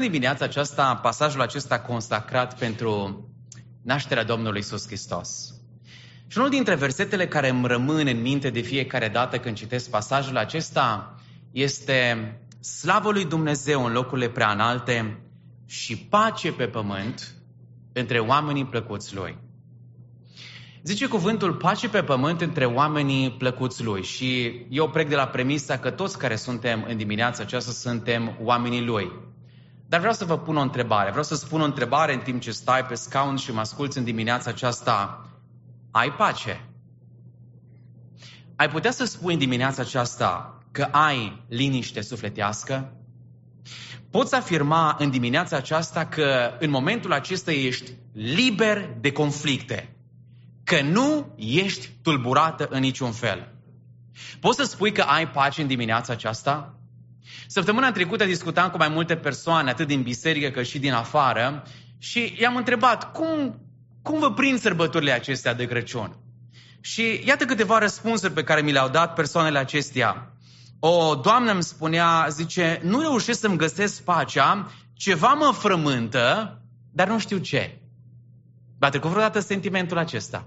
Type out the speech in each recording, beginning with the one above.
dimineața aceasta pasajul acesta consacrat pentru nașterea Domnului Isus Hristos. Și unul dintre versetele care îmi rămân în minte de fiecare dată când citesc pasajul acesta este Slavă lui Dumnezeu în locurile prea înalte și pace pe pământ între oamenii plăcuți lui. Zice cuvântul pace pe pământ între oamenii plăcuți lui și eu plec de la premisa că toți care suntem în dimineața aceasta suntem oamenii lui. Dar vreau să vă pun o întrebare. Vreau să spun o întrebare în timp ce stai pe scaun și mă asculți în dimineața aceasta. Ai pace? Ai putea să spui în dimineața aceasta că ai liniște sufletească? Poți afirma în dimineața aceasta că în momentul acesta ești liber de conflicte, că nu ești tulburată în niciun fel. Poți să spui că ai pace în dimineața aceasta? Săptămâna trecută discutam cu mai multe persoane, atât din biserică cât și din afară, și i-am întrebat cum, cum vă prind sărbătorile acestea de Crăciun. Și iată câteva răspunsuri pe care mi le-au dat persoanele acestea. O doamnă îmi spunea, zice, nu reușesc să-mi găsesc pacea, ceva mă frământă, dar nu știu ce. V-a trecut vreodată sentimentul acesta?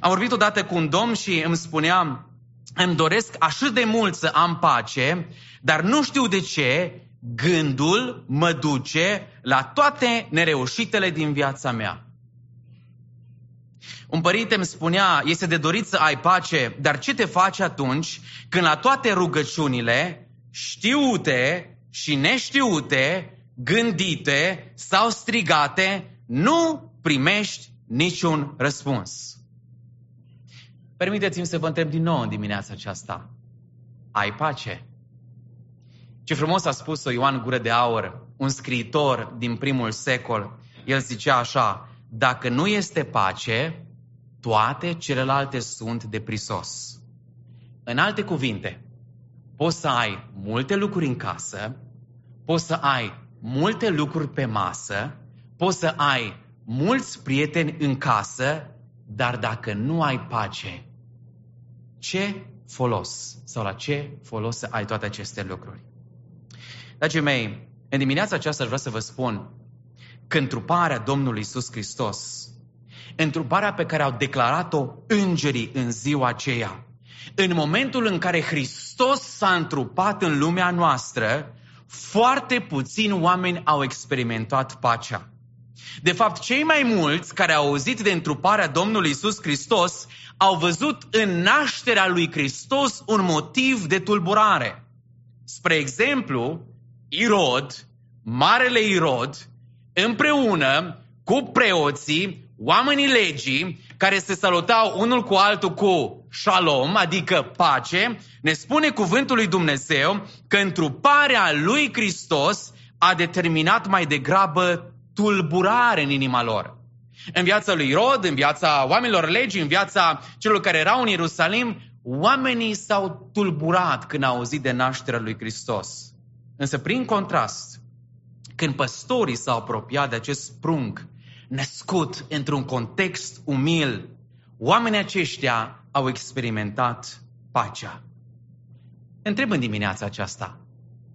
Am vorbit odată cu un domn și îmi spunea, îmi doresc așa de mult să am pace, dar nu știu de ce gândul mă duce la toate nereușitele din viața mea. Un părinte îmi spunea, este de dorit să ai pace, dar ce te faci atunci când la toate rugăciunile, știute și neștiute, gândite sau strigate, nu primești niciun răspuns? Permiteți-mi să vă întreb din nou în dimineața aceasta. Ai pace? Ce frumos a spus-o Ioan Gură de Aur, un scriitor din primul secol. El zicea așa, dacă nu este pace, toate celelalte sunt de prisos. În alte cuvinte, poți să ai multe lucruri în casă, poți să ai multe lucruri pe masă, poți să ai mulți prieteni în casă, dar dacă nu ai pace, ce folos sau la ce folos să ai toate aceste lucruri? Dragii mei, în dimineața aceasta aș vrea să vă spun că întruparea Domnului Isus Hristos, întruparea pe care au declarat-o îngerii în ziua aceea, în momentul în care Hristos s-a întrupat în lumea noastră, foarte puțini oameni au experimentat pacea. De fapt, cei mai mulți care au auzit de întruparea Domnului Isus Hristos au văzut în nașterea lui Hristos un motiv de tulburare. Spre exemplu, Irod, Marele Irod, împreună cu preoții, oamenii legii, care se salutau unul cu altul cu shalom, adică pace, ne spune cuvântul lui Dumnezeu că întruparea lui Hristos a determinat mai degrabă tulburare în inima lor. În viața lui Rod, în viața oamenilor legii, în viața celor care erau în Ierusalim, oamenii s-au tulburat când au auzit de nașterea lui Hristos. Însă, prin contrast, când păstorii s-au apropiat de acest prunc născut într-un context umil, oamenii aceștia au experimentat pacea. Întreb în dimineața aceasta,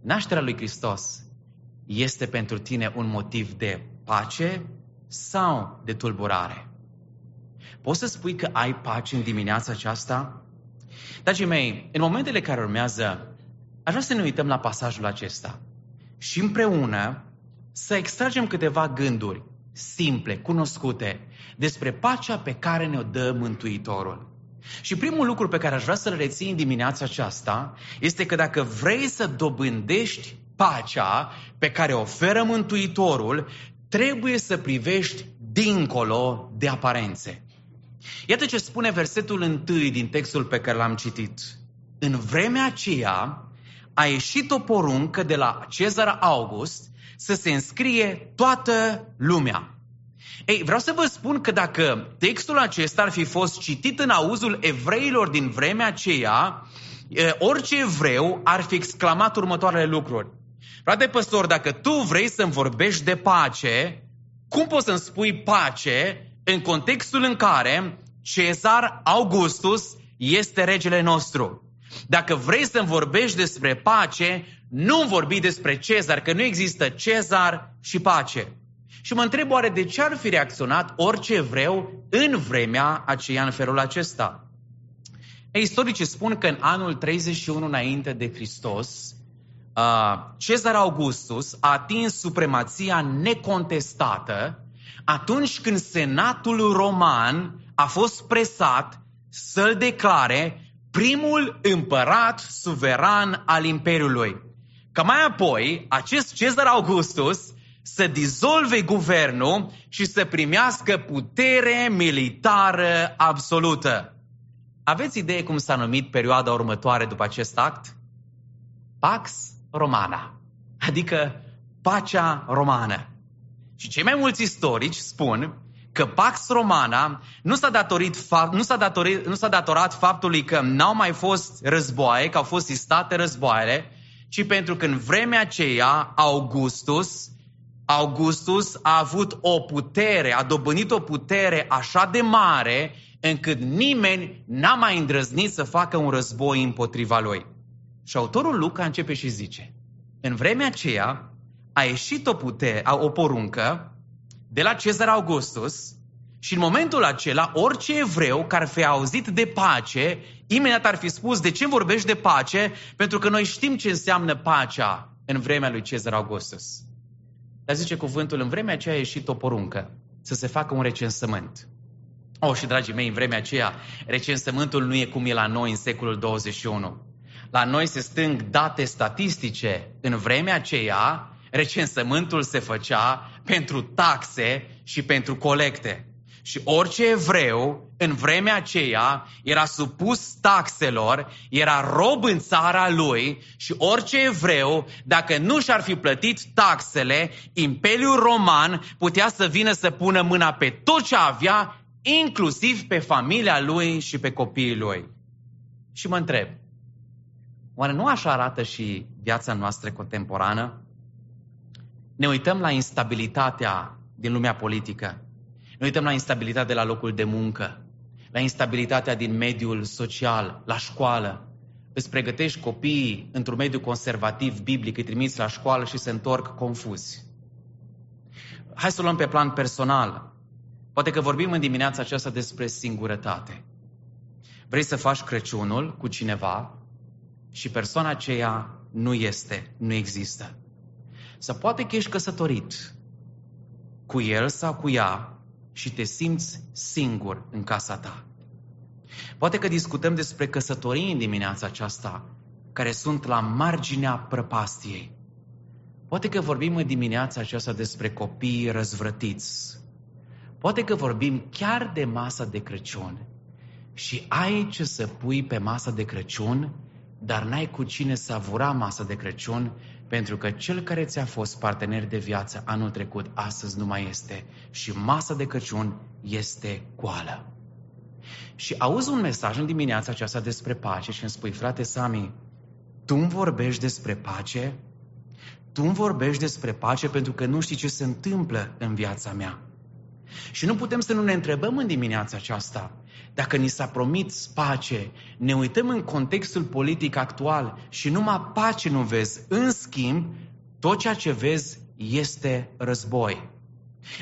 nașterea lui Hristos este pentru tine un motiv de pace sau de tulburare? Poți să spui că ai pace în dimineața aceasta? Dragii mei, în momentele care urmează, aș vrea să ne uităm la pasajul acesta și împreună să extragem câteva gânduri simple, cunoscute, despre pacea pe care ne-o dă Mântuitorul. Și primul lucru pe care aș vrea să-l reții în dimineața aceasta este că dacă vrei să dobândești pacea pe care o oferă Mântuitorul, trebuie să privești dincolo de aparențe. Iată ce spune versetul întâi din textul pe care l-am citit. În vremea aceea a ieșit o poruncă de la Cezar August să se înscrie toată lumea. Ei, vreau să vă spun că dacă textul acesta ar fi fost citit în auzul evreilor din vremea aceea, orice evreu ar fi exclamat următoarele lucruri. Frate păstor, dacă tu vrei să-mi vorbești de pace, cum poți să-mi spui pace în contextul în care Cezar Augustus este regele nostru? Dacă vrei să-mi vorbești despre pace, nu vorbi despre Cezar, că nu există Cezar și pace. Și mă întreb oare de ce ar fi reacționat orice evreu în vremea aceea în felul acesta? Istoricii spun că în anul 31 înainte de Hristos, Cezar Augustus a atins supremația necontestată atunci când Senatul Roman a fost presat să-l declare primul împărat suveran al Imperiului. Ca mai apoi, acest Cezar Augustus să dizolve guvernul și să primească putere militară absolută. Aveți idee cum s-a numit perioada următoare după acest act? Pax Romana, adică pacea romană. Și cei mai mulți istorici spun că Pax Romana nu s-a, datorit, nu, s-a datorit, nu s-a datorat faptului că n-au mai fost războaie, că au fost istate războaiele, ci pentru că în vremea aceea Augustus, Augustus a avut o putere, a dobândit o putere așa de mare încât nimeni n-a mai îndrăznit să facă un război împotriva lui. Și autorul Luca începe și zice, în vremea aceea a ieșit o, putere, o poruncă de la Cezar Augustus și în momentul acela orice evreu care ar fi auzit de pace, imediat ar fi spus de ce vorbești de pace, pentru că noi știm ce înseamnă pacea în vremea lui Cezar Augustus. Dar zice cuvântul, în vremea aceea a ieșit o poruncă să se facă un recensământ. Oh, și dragii mei, în vremea aceea, recensământul nu e cum e la noi în secolul 21. La noi se stâng date statistice. În vremea aceea, recensământul se făcea pentru taxe și pentru colecte. Și orice evreu în vremea aceea era supus taxelor, era rob în țara lui și orice evreu, dacă nu și-ar fi plătit taxele, Imperiul Roman putea să vină să pună mâna pe tot ce avea, inclusiv pe familia lui și pe copiii lui. Și mă întreb, oare nu așa arată și viața noastră contemporană? Ne uităm la instabilitatea din lumea politică. Ne uităm la instabilitatea la locul de muncă, la instabilitatea din mediul social, la școală. Îți pregătești copiii într-un mediu conservativ, biblic, îi trimiți la școală și se întorc confuzi. Hai să luăm pe plan personal. Poate că vorbim în dimineața aceasta despre singurătate. Vrei să faci Crăciunul cu cineva și persoana aceea nu este, nu există. Să poate că ești căsătorit cu el sau cu ea și te simți singur în casa ta. Poate că discutăm despre căsătorii în dimineața aceasta, care sunt la marginea prăpastiei. Poate că vorbim în dimineața aceasta despre copii răzvrătiți. Poate că vorbim chiar de masa de Crăciun. Și ai ce să pui pe masa de Crăciun, dar n-ai cu cine savura masa de Crăciun pentru că cel care ți-a fost partener de viață anul trecut, astăzi nu mai este. Și masa de Crăciun este goală. Și auzi un mesaj în dimineața aceasta despre pace și îmi spui, frate Sami, tu îmi vorbești despre pace? Tu îmi vorbești despre pace pentru că nu știi ce se întâmplă în viața mea. Și nu putem să nu ne întrebăm în dimineața aceasta, dacă ni s-a promis pace, ne uităm în contextul politic actual și numai pace nu vezi. În schimb, tot ceea ce vezi este război.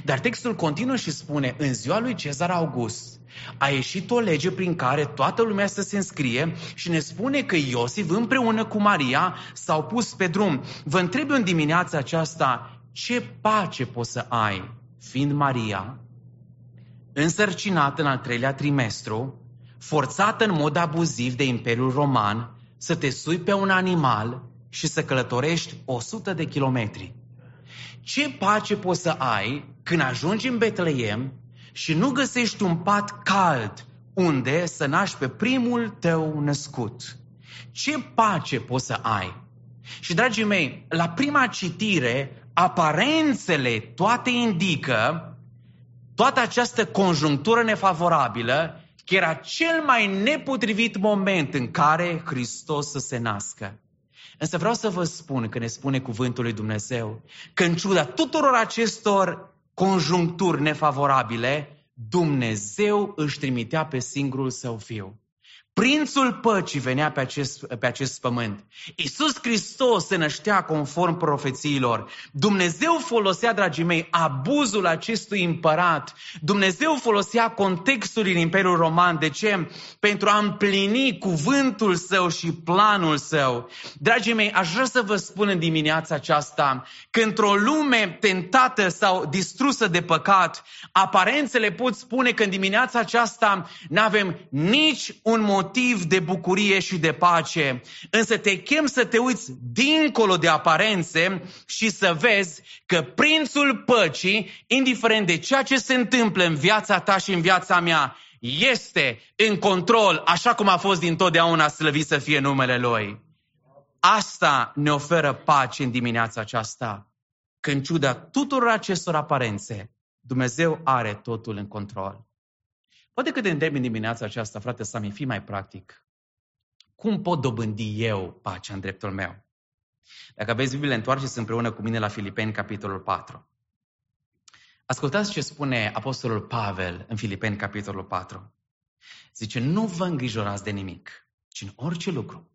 Dar textul continuă și spune, în ziua lui Cezar August a ieșit o lege prin care toată lumea să se înscrie și ne spune că Iosif împreună cu Maria s-au pus pe drum. Vă întreb în dimineața aceasta, ce pace poți să ai, fiind Maria, însărcinată în al treilea trimestru, forțată în mod abuziv de Imperiul Roman să te sui pe un animal și să călătorești 100 de kilometri. Ce pace poți să ai când ajungi în Betleem și nu găsești un pat cald unde să naști pe primul tău născut? Ce pace poți să ai? Și, dragii mei, la prima citire, aparențele toate indică toată această conjunctură nefavorabilă, că era cel mai nepotrivit moment în care Hristos să se nască. Însă vreau să vă spun, că ne spune cuvântul lui Dumnezeu, că în ciuda tuturor acestor conjuncturi nefavorabile, Dumnezeu își trimitea pe singurul său fiu. Prințul păcii venea pe acest, pe acest pământ. Iisus Hristos se năștea conform profețiilor. Dumnezeu folosea, dragii mei, abuzul acestui împărat. Dumnezeu folosea contextul din Imperiul Roman. De ce? Pentru a împlini cuvântul său și planul său. Dragii mei, aș vrea să vă spun în dimineața aceasta că într-o lume tentată sau distrusă de păcat, aparențele pot spune că în dimineața aceasta nu avem nici un motiv motiv de bucurie și de pace. Însă te chem să te uiți dincolo de aparențe și să vezi că Prințul Păcii, indiferent de ceea ce se întâmplă în viața ta și în viața mea, este în control, așa cum a fost dintotdeauna slăvit să fie numele Lui. Asta ne oferă pace în dimineața aceasta. Că în ciuda tuturor acestor aparențe, Dumnezeu are totul în control. Poate că te îndemn în dimineața aceasta, frate Sami, fii mai practic. Cum pot dobândi eu pacea în dreptul meu? Dacă aveți Biblie, întoarceți împreună cu mine la Filipeni, capitolul 4. Ascultați ce spune Apostolul Pavel în Filipeni, capitolul 4. Zice, nu vă îngrijorați de nimic, ci în orice lucru.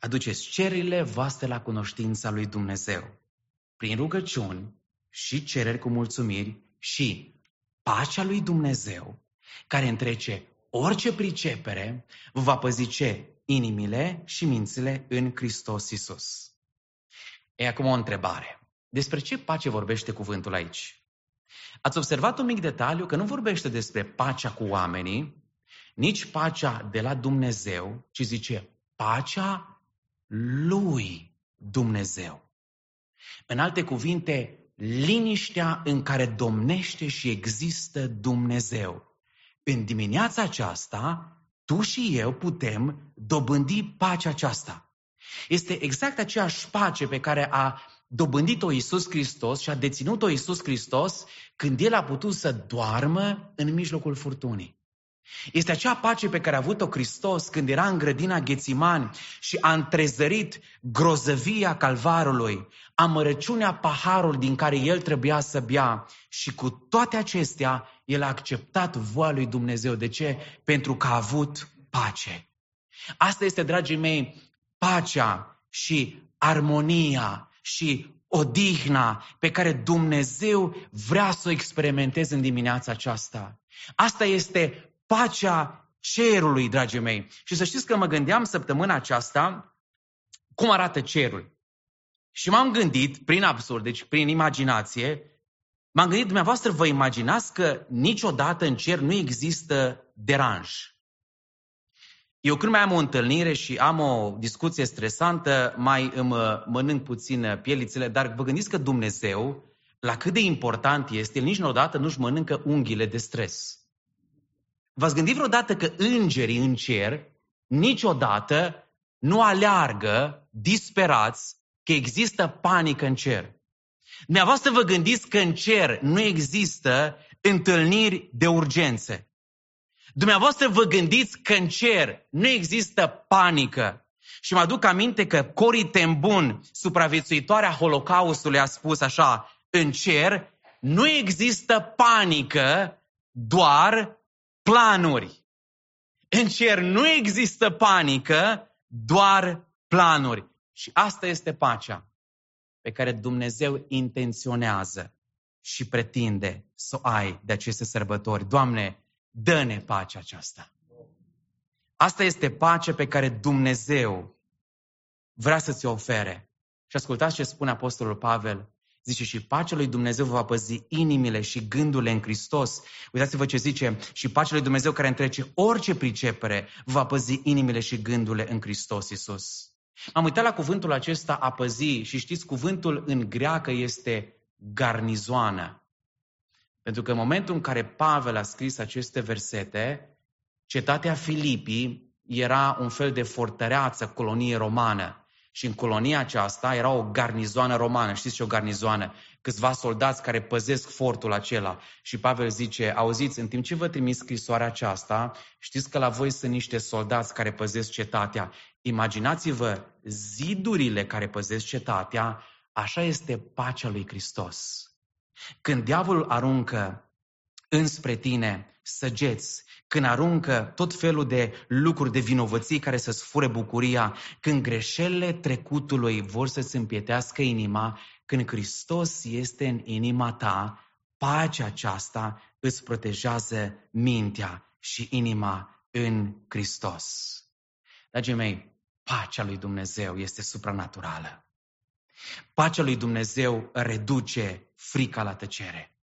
Aduceți cerile voastre la cunoștința lui Dumnezeu, prin rugăciuni și cereri cu mulțumiri și pacea lui Dumnezeu, care întrece orice pricepere, vă va păzi ce? Inimile și mințile în Hristos Isus. E acum o întrebare. Despre ce pace vorbește cuvântul aici? Ați observat un mic detaliu că nu vorbește despre pacea cu oamenii, nici pacea de la Dumnezeu, ci zice pacea lui Dumnezeu. În alte cuvinte, liniștea în care domnește și există Dumnezeu. În dimineața aceasta, tu și eu putem dobândi pacea aceasta. Este exact aceeași pace pe care a dobândit-o Iisus Hristos și a deținut-o Iisus Hristos când El a putut să doarmă în mijlocul furtunii. Este acea pace pe care a avut-o Hristos când era în grădina Ghețimani și a întrezărit grozăvia calvarului, amărăciunea paharul din care el trebuia să bea și cu toate acestea el a acceptat voia lui Dumnezeu. De ce? Pentru că a avut pace. Asta este, dragii mei, pacea și armonia și odihna pe care Dumnezeu vrea să o experimenteze în dimineața aceasta. Asta este pacea cerului, dragii mei. Și să știți că mă gândeam săptămâna aceasta cum arată cerul. Și m-am gândit, prin absurd, deci prin imaginație, m-am gândit, dumneavoastră vă imaginați că niciodată în cer nu există deranj. Eu când mai am o întâlnire și am o discuție stresantă, mai îmi mănânc puțin pielițele, dar vă gândiți că Dumnezeu, la cât de important este, el niciodată nu-și mănâncă unghiile de stres. V-ați gândit vreodată că îngerii în cer niciodată nu aleargă disperați că există panică în cer. Dumneavoastră vă gândiți că în cer nu există întâlniri de urgențe. Dumneavoastră vă gândiți că în cer nu există panică. Și mă aduc aminte că Cori Tembun, supraviețuitoarea Holocaustului, a spus așa, în cer nu există panică, doar planuri. În cer nu există panică, doar planuri. Și asta este pacea pe care Dumnezeu intenționează și pretinde să o ai de aceste sărbători. Doamne, dă-ne pacea aceasta. Asta este pacea pe care Dumnezeu vrea să ți-o ofere. Și ascultați ce spune Apostolul Pavel Zice, și pacea lui Dumnezeu va păzi inimile și gândurile în Hristos. Uitați-vă ce zice, și pacea lui Dumnezeu care întrece orice pricepere va păzi inimile și gândurile în Hristos Iisus. Am uitat la cuvântul acesta a păzi și știți, cuvântul în greacă este garnizoană. Pentru că în momentul în care Pavel a scris aceste versete, cetatea Filipii era un fel de fortăreață, colonie romană. Și în colonia aceasta era o garnizoană romană. Știți ce o garnizoană? Câțiva soldați care păzesc fortul acela. Și Pavel zice, auziți, în timp ce vă trimis scrisoarea aceasta, știți că la voi sunt niște soldați care păzesc cetatea. Imaginați-vă zidurile care păzesc cetatea, așa este pacea lui Hristos. Când diavolul aruncă înspre tine săgeți, când aruncă tot felul de lucruri de vinovății care să-ți fure bucuria, când greșelile trecutului vor să-ți împietească inima, când Hristos este în inima ta, pacea aceasta îți protejează mintea și inima în Hristos. Dragii mei, pacea lui Dumnezeu este supranaturală. Pacea lui Dumnezeu reduce frica la tăcere.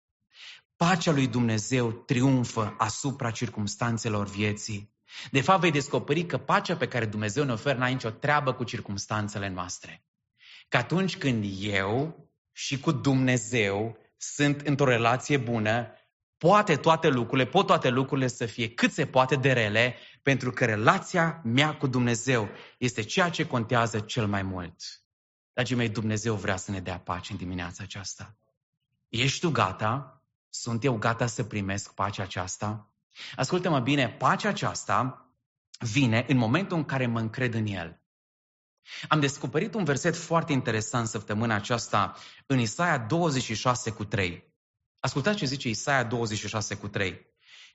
Pacea lui Dumnezeu triumfă asupra circumstanțelor vieții. De fapt, vei descoperi că pacea pe care Dumnezeu ne oferă n-a nicio treabă cu circumstanțele noastre. Că atunci când eu și cu Dumnezeu sunt într-o relație bună, poate toate lucrurile, pot toate lucrurile să fie cât se poate de rele, pentru că relația mea cu Dumnezeu este ceea ce contează cel mai mult. Dragii mei, Dumnezeu vrea să ne dea pace în dimineața aceasta. Ești tu gata? Sunt eu gata să primesc pacea aceasta? Ascultă-mă bine, pacea aceasta vine în momentul în care mă încred în El. Am descoperit un verset foarte interesant săptămâna aceasta în Isaia 26 cu 3. Ascultați ce zice Isaia 26 cu 3.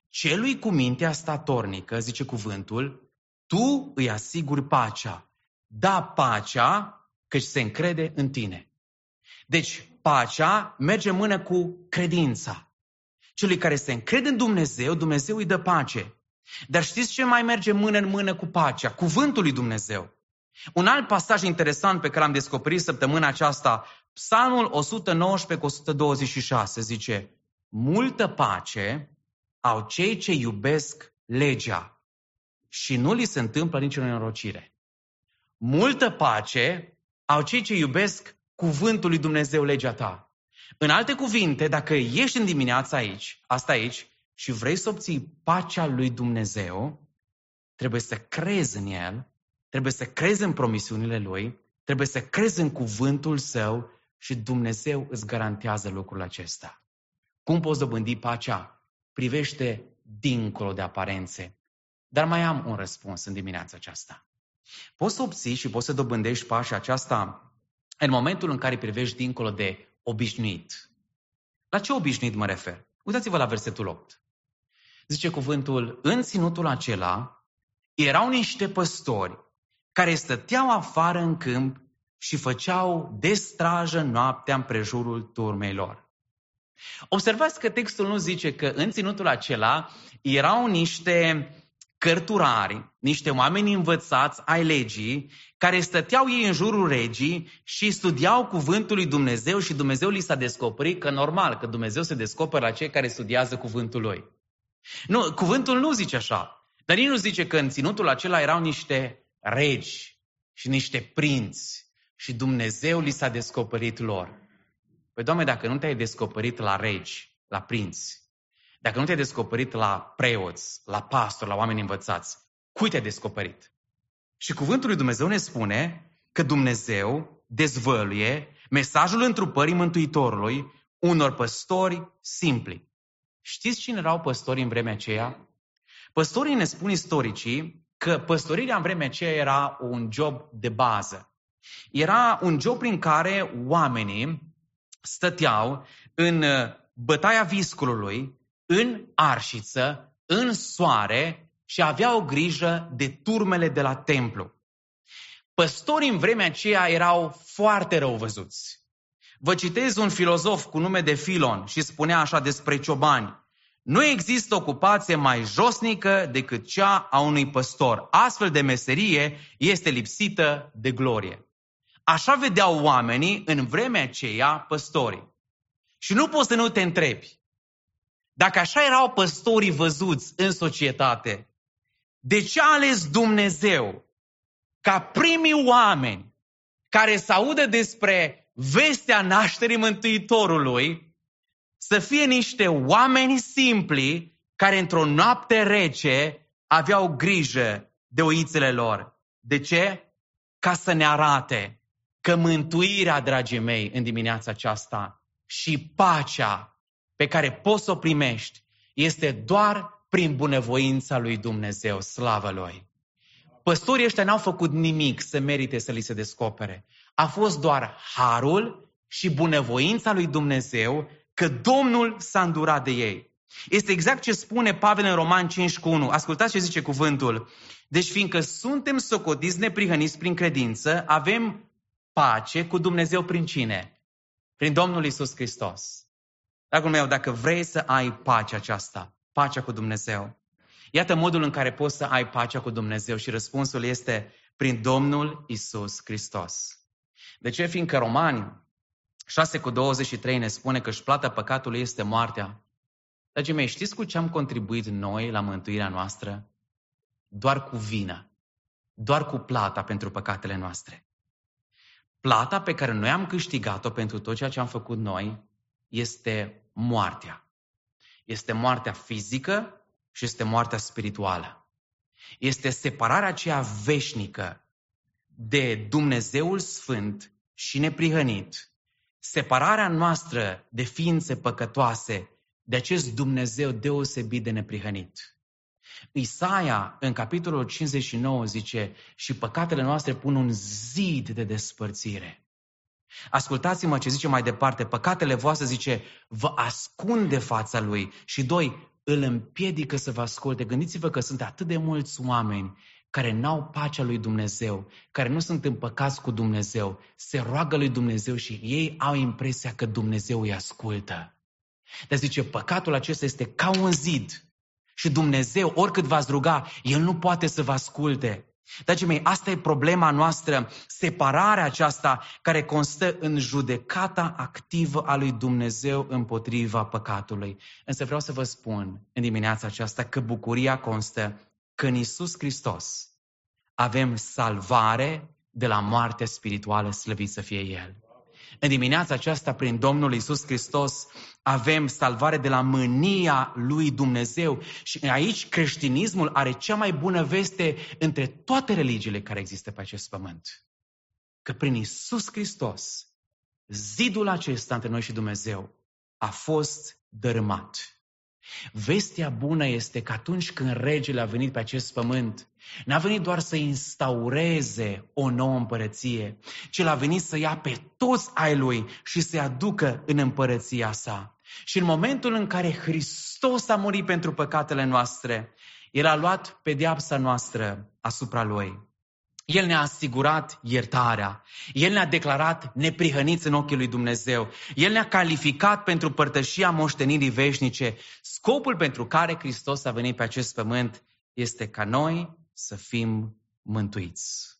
Celui cu mintea statornică, zice cuvântul, tu îi asiguri pacea. Da pacea, căci se încrede în tine. Deci, pacea merge mână cu credința. Celui care se încrede în Dumnezeu, Dumnezeu îi dă pace. Dar știți ce mai merge mână în mână cu pacea? Cuvântul lui Dumnezeu. Un alt pasaj interesant pe care l-am descoperit săptămâna aceasta, Psalmul 119 cu 126 zice, Multă pace au cei ce iubesc legea și nu li se întâmplă nicio nenorocire. Multă pace au cei ce iubesc cuvântul lui Dumnezeu, legea ta. În alte cuvinte, dacă ești în dimineața aici, asta aici, și vrei să obții pacea lui Dumnezeu, trebuie să crezi în El, trebuie să crezi în promisiunile Lui, trebuie să crezi în cuvântul Său și Dumnezeu îți garantează lucrul acesta. Cum poți dobândi pacea? Privește dincolo de aparențe. Dar mai am un răspuns în dimineața aceasta. Poți să obții și poți să dobândești pacea aceasta în momentul în care privești dincolo de obișnuit. La ce obișnuit mă refer? Uitați-vă la versetul 8. Zice cuvântul, în ținutul acela erau niște păstori care stăteau afară în câmp și făceau de strajă noaptea în prejurul turmei lor. Observați că textul nu zice că în ținutul acela erau niște cărturari, niște oameni învățați ai legii, care stăteau ei în jurul regii și studiau cuvântul lui Dumnezeu și Dumnezeu li s-a descoperit că normal, că Dumnezeu se descoperă la cei care studiază cuvântul lui. Nu, cuvântul nu zice așa. Dar nici nu zice că în ținutul acela erau niște regi și niște prinți și Dumnezeu li s-a descoperit lor. Păi, Doamne, dacă nu te-ai descoperit la regi, la prinți, dacă nu te-ai descoperit la preoți, la pastori, la oameni învățați, cui te-ai descoperit? Și cuvântul lui Dumnezeu ne spune că Dumnezeu dezvăluie mesajul întrupării Mântuitorului unor păstori simpli. Știți cine erau păstorii în vremea aceea? Păstorii ne spun istoricii că păstorirea în vremea aceea era un job de bază. Era un job prin care oamenii stăteau în bătaia visculului în arșiță, în soare și aveau grijă de turmele de la templu. Păstorii în vremea aceea erau foarte rău văzuți. Vă citez un filozof cu nume de Filon și spunea așa despre ciobani. Nu există ocupație mai josnică decât cea a unui păstor. Astfel de meserie este lipsită de glorie. Așa vedeau oamenii în vremea aceea păstorii. Și nu poți să nu te întrebi, dacă așa erau păstorii văzuți în societate, de ce a ales Dumnezeu ca primii oameni care să audă despre vestea nașterii Mântuitorului să fie niște oameni simpli care într-o noapte rece aveau grijă de oițele lor. De ce? Ca să ne arate că mântuirea, dragii mei, în dimineața aceasta și pacea pe care poți să o primești este doar prin bunăvoința lui Dumnezeu, slavă Lui. Păstorii ăștia n-au făcut nimic să merite să li se descopere. A fost doar harul și bunăvoința lui Dumnezeu că Domnul s-a îndurat de ei. Este exact ce spune Pavel în Roman 5 cu 1. Ascultați ce zice cuvântul. Deci fiindcă suntem socotiți neprihăniți prin credință, avem pace cu Dumnezeu prin cine? Prin Domnul Isus Hristos. Dragul meu, dacă vrei să ai pacea aceasta, pacea cu Dumnezeu, iată modul în care poți să ai pacea cu Dumnezeu și răspunsul este prin Domnul Isus Hristos. De ce? Fiindcă Romani 6 cu 23 ne spune că și plata păcatului este moartea. Dragii mei, știți cu ce am contribuit noi la mântuirea noastră? Doar cu vină. Doar cu plata pentru păcatele noastre. Plata pe care noi am câștigat-o pentru tot ceea ce am făcut noi este moartea. Este moartea fizică și este moartea spirituală. Este separarea aceea veșnică de Dumnezeul Sfânt și neprihănit, separarea noastră de ființe păcătoase de acest Dumnezeu deosebit de neprihănit. Isaia, în capitolul 59, zice, și păcatele noastre pun un zid de despărțire. Ascultați-mă ce zice mai departe, păcatele voastre, zice, vă ascunde fața lui. Și doi, îl împiedică să vă asculte. Gândiți-vă că sunt atât de mulți oameni care n-au pacea lui Dumnezeu, care nu sunt împăcați cu Dumnezeu, se roagă lui Dumnezeu și ei au impresia că Dumnezeu îi ascultă. Dar zice, păcatul acesta este ca un zid și Dumnezeu, oricât v-ați ruga, El nu poate să vă asculte. Dragii mei, asta e problema noastră, separarea aceasta care constă în judecata activă a lui Dumnezeu împotriva păcatului. Însă vreau să vă spun în dimineața aceasta că bucuria constă că în Isus Hristos avem salvare de la moarte spirituală, slăvit să fie El. În dimineața aceasta, prin Domnul Isus Hristos, avem salvare de la mânia lui Dumnezeu. Și aici creștinismul are cea mai bună veste între toate religiile care există pe acest pământ. Că prin Isus Hristos, zidul acesta între noi și Dumnezeu a fost dărâmat. Vestea bună este că atunci când regele a venit pe acest pământ, n-a venit doar să instaureze o nouă împărăție, ci a venit să ia pe toți ai lui și să-i aducă în împărăția sa. Și în momentul în care Hristos a murit pentru păcatele noastre, El a luat pedeapsa noastră asupra Lui. El ne-a asigurat iertarea. El ne-a declarat neprihăniți în ochii lui Dumnezeu. El ne-a calificat pentru părtășia moștenirii veșnice. Scopul pentru care Hristos a venit pe acest pământ este ca noi să fim mântuiți.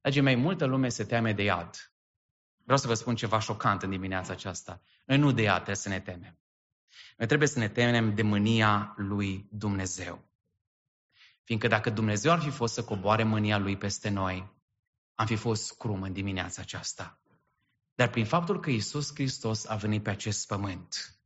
Dragii mei, multă lume se teme de iad. Vreau să vă spun ceva șocant în dimineața aceasta. Noi nu de iad trebuie să ne temem. Noi trebuie să ne temem de mânia lui Dumnezeu. Fiindcă dacă Dumnezeu ar fi fost să coboare mânia Lui peste noi, am fi fost scrum în dimineața aceasta. Dar prin faptul că Isus Hristos a venit pe acest pământ,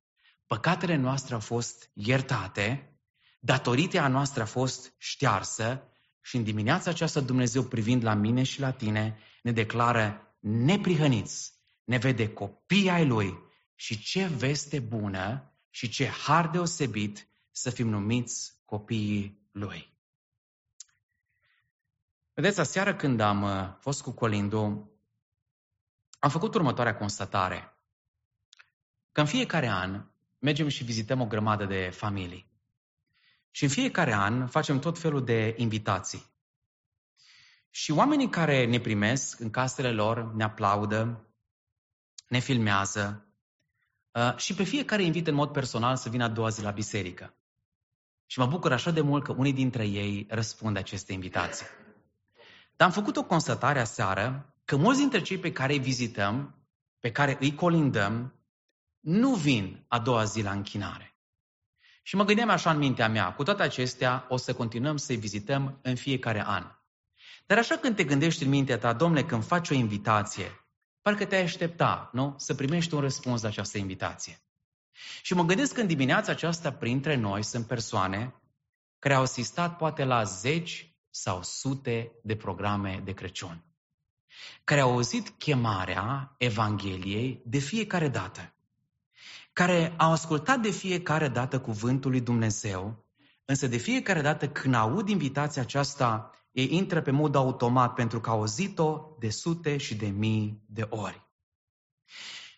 păcatele noastre au fost iertate, datoritea noastră a fost ștearsă și în dimineața aceasta Dumnezeu privind la mine și la tine ne declară neprihăniți, ne vede copii ai Lui și ce veste bună și ce har deosebit să fim numiți copiii Lui. Vedeți, aseară când am uh, fost cu Colindu, am făcut următoarea constatare. Că în fiecare an mergem și vizităm o grămadă de familii. Și în fiecare an facem tot felul de invitații. Și oamenii care ne primesc în casele lor ne aplaudă, ne filmează uh, și pe fiecare invită în mod personal să vină a doua zi la biserică. Și mă bucur așa de mult că unii dintre ei răspund aceste invitații. Dar am făcut o constatare aseară că mulți dintre cei pe care îi vizităm, pe care îi colindăm, nu vin a doua zi la închinare. Și mă gândeam așa în mintea mea, cu toate acestea o să continuăm să-i vizităm în fiecare an. Dar așa când te gândești în mintea ta, domnule, când faci o invitație, parcă te-ai aștepta, nu? Să primești un răspuns la această invitație. Și mă gândesc că în dimineața aceasta printre noi sunt persoane care au asistat poate la zeci sau sute de programe de Crăciun, care au auzit chemarea Evangheliei de fiecare dată, care au ascultat de fiecare dată cuvântul lui Dumnezeu, însă de fiecare dată când aud invitația aceasta, ei intră pe mod automat pentru că au auzit-o de sute și de mii de ori.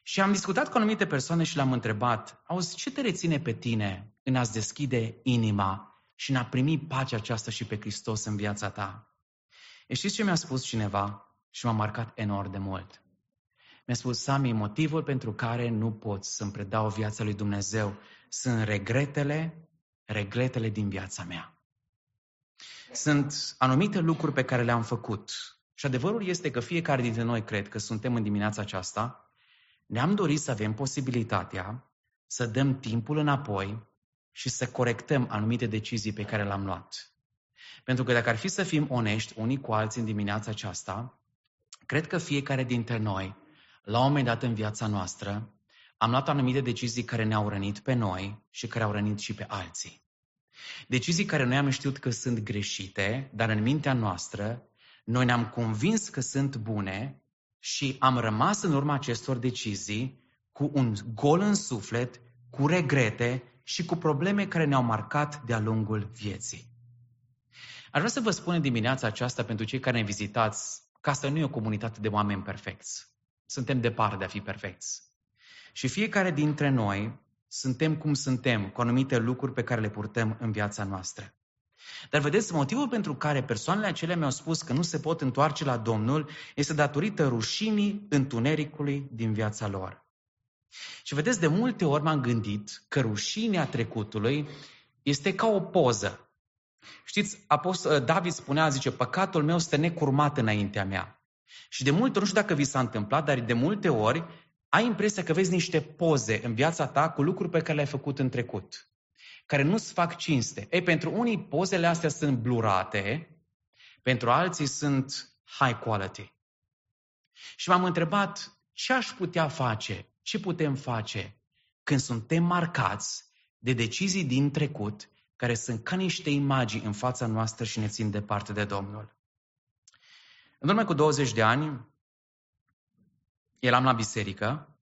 Și am discutat cu anumite persoane și le-am întrebat, auzi, ce te reține pe tine în a-ți deschide inima și în a primi pacea aceasta și pe Hristos în viața ta? E știți ce mi-a spus cineva și m-a marcat enorm de mult? Mi-a spus, Sami, motivul pentru care nu pot să-mi predau viața lui Dumnezeu sunt regretele, regretele din viața mea. Sunt anumite lucruri pe care le-am făcut. Și adevărul este că fiecare dintre noi cred că suntem în dimineața aceasta, ne-am dorit să avem posibilitatea să dăm timpul înapoi și să corectăm anumite decizii pe care le-am luat. Pentru că dacă ar fi să fim onești unii cu alții în dimineața aceasta, cred că fiecare dintre noi, la un moment dat în viața noastră, am luat anumite decizii care ne-au rănit pe noi și care au rănit și pe alții. Decizii care noi am știut că sunt greșite, dar în mintea noastră noi ne-am convins că sunt bune și am rămas în urma acestor decizii cu un gol în suflet, cu regrete și cu probleme care ne-au marcat de-a lungul vieții. Aș vrea să vă spun în dimineața aceasta pentru cei care ne vizitați că asta nu e o comunitate de oameni perfecți. Suntem departe de a fi perfecți. Și fiecare dintre noi suntem cum suntem, cu anumite lucruri pe care le purtăm în viața noastră. Dar vedeți, motivul pentru care persoanele acelea mi-au spus că nu se pot întoarce la Domnul este datorită rușinii întunericului din viața lor. Și vedeți, de multe ori m-am gândit că rușinea trecutului este ca o poză. Știți, Apost- David spunea, zice, păcatul meu este necurmat înaintea mea. Și de multe ori, nu știu dacă vi s-a întâmplat, dar de multe ori ai impresia că vezi niște poze în viața ta cu lucruri pe care le-ai făcut în trecut, care nu-ți fac cinste. Ei, pentru unii pozele astea sunt blurate, pentru alții sunt high quality. Și m-am întrebat ce aș putea face, ce putem face când suntem marcați de decizii din trecut care sunt ca niște imagini în fața noastră și ne țin departe de Domnul. În urmă cu 20 de ani, eram la biserică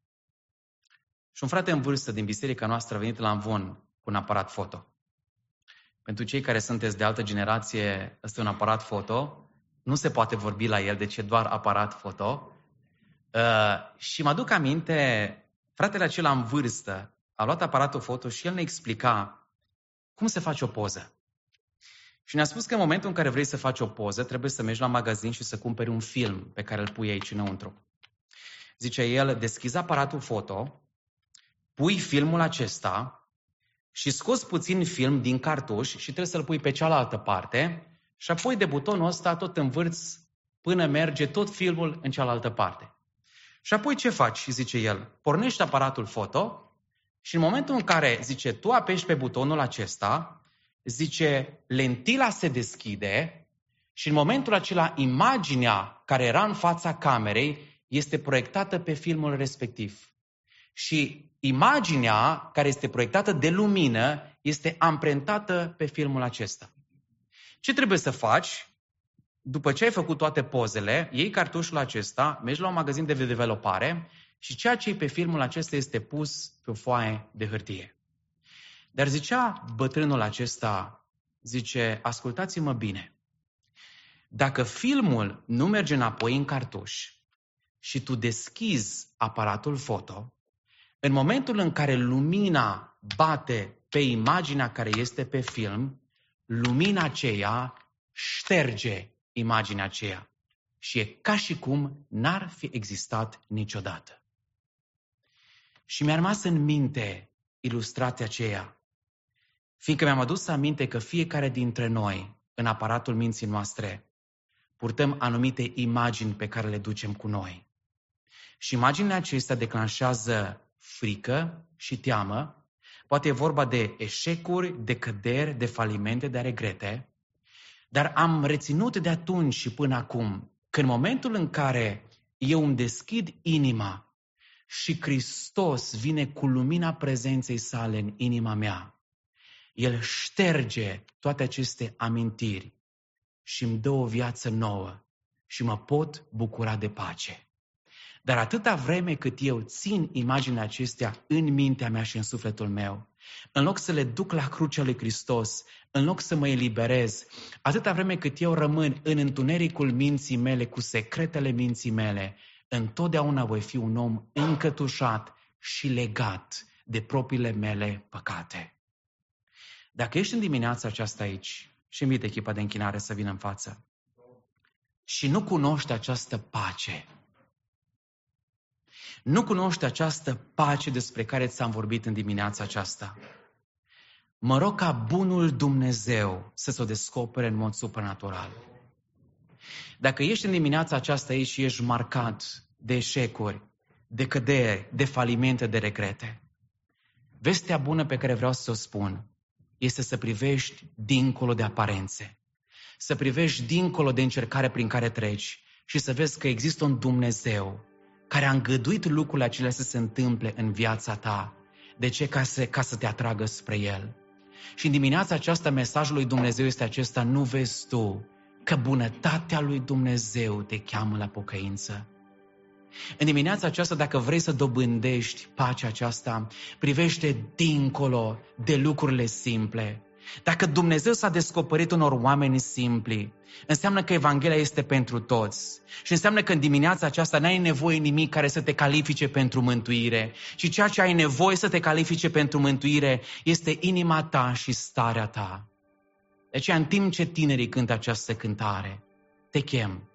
și un frate în vârstă din biserica noastră a venit la Amvon cu un aparat foto. Pentru cei care sunteți de altă generație, ăsta e un aparat foto. Nu se poate vorbi la el, deci e doar aparat foto. Uh, și mă aduc aminte, fratele acela în vârstă a luat aparatul foto și el ne explica cum se face o poză. Și ne-a spus că în momentul în care vrei să faci o poză, trebuie să mergi la magazin și să cumperi un film pe care îl pui aici înăuntru. Zice el, deschizi aparatul foto, pui filmul acesta și scoți puțin film din cartuș și trebuie să-l pui pe cealaltă parte și apoi de butonul ăsta tot învârți până merge tot filmul în cealaltă parte. Și apoi ce faci? Zice el, pornești aparatul foto și în momentul în care, zice, tu apeși pe butonul acesta, zice, lentila se deschide și în momentul acela imaginea care era în fața camerei este proiectată pe filmul respectiv. Și imaginea care este proiectată de lumină este amprentată pe filmul acesta. Ce trebuie să faci? După ce ai făcut toate pozele, iei cartușul acesta, mergi la un magazin de developare și ceea ce e pe filmul acesta este pus pe o foaie de hârtie. Dar zicea bătrânul acesta, zice, ascultați-mă bine, dacă filmul nu merge înapoi în cartuș și tu deschizi aparatul foto, în momentul în care lumina bate pe imaginea care este pe film, lumina aceea șterge imaginea aceea. Și e ca și cum n-ar fi existat niciodată. Și mi-a rămas în minte ilustrația aceea, fiindcă mi-am adus aminte că fiecare dintre noi, în aparatul minții noastre, purtăm anumite imagini pe care le ducem cu noi. Și imaginile acestea declanșează frică și teamă, poate e vorba de eșecuri, de căderi, de falimente, de regrete, dar am reținut de atunci și până acum că în momentul în care eu îmi deschid inima și Hristos vine cu lumina prezenței sale în inima mea, El șterge toate aceste amintiri și îmi dă o viață nouă și mă pot bucura de pace. Dar atâta vreme cât eu țin imaginea acestea în mintea mea și în sufletul meu, în loc să le duc la crucea lui Hristos, în loc să mă eliberez, atâta vreme cât eu rămân în întunericul minții mele, cu secretele minții mele, întotdeauna voi fi un om încătușat și legat de propriile mele păcate. Dacă ești în dimineața aceasta aici și invit echipa de închinare să vină în față și nu cunoști această pace, nu cunoști această pace despre care ți-am vorbit în dimineața aceasta, mă rog ca bunul Dumnezeu să ți-o descopere în mod supranatural. Dacă ești în dimineața aceasta aici și ești marcat de eșecuri, de căderi, de falimente, de regrete, vestea bună pe care vreau să o spun este să privești dincolo de aparențe, să privești dincolo de încercare prin care treci și să vezi că există un Dumnezeu care a îngăduit lucrurile acelea să se întâmple în viața ta. De ce? Ca să, ca să te atragă spre El. Și în dimineața aceasta mesajul lui Dumnezeu este acesta, nu vezi tu că bunătatea lui Dumnezeu te cheamă la pocăință. În dimineața aceasta, dacă vrei să dobândești pacea aceasta, privește dincolo de lucrurile simple. Dacă Dumnezeu s-a descoperit unor oameni simpli, înseamnă că Evanghelia este pentru toți. Și înseamnă că în dimineața aceasta n-ai nevoie nimic care să te califice pentru mântuire. Și ceea ce ai nevoie să te califice pentru mântuire este inima ta și starea ta. De aceea, în timp ce tinerii cântă această cântare, te chem.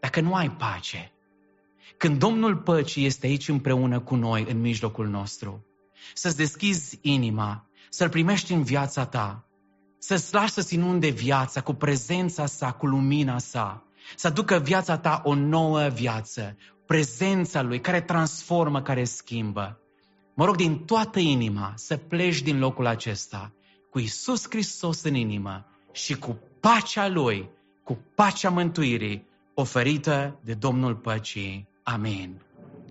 Dacă nu ai pace, când Domnul Păcii este aici împreună cu noi, în mijlocul nostru, să-ți deschizi inima, să-L primești în viața ta, să-ți lași să-ți inunde viața cu prezența sa, cu lumina sa, să aducă viața ta o nouă viață, prezența Lui care transformă, care schimbă. Mă rog din toată inima să pleci din locul acesta cu Isus Hristos în inimă și cu pacea Lui, cu pacea mântuirii oferită de Domnul Păcii. Amen.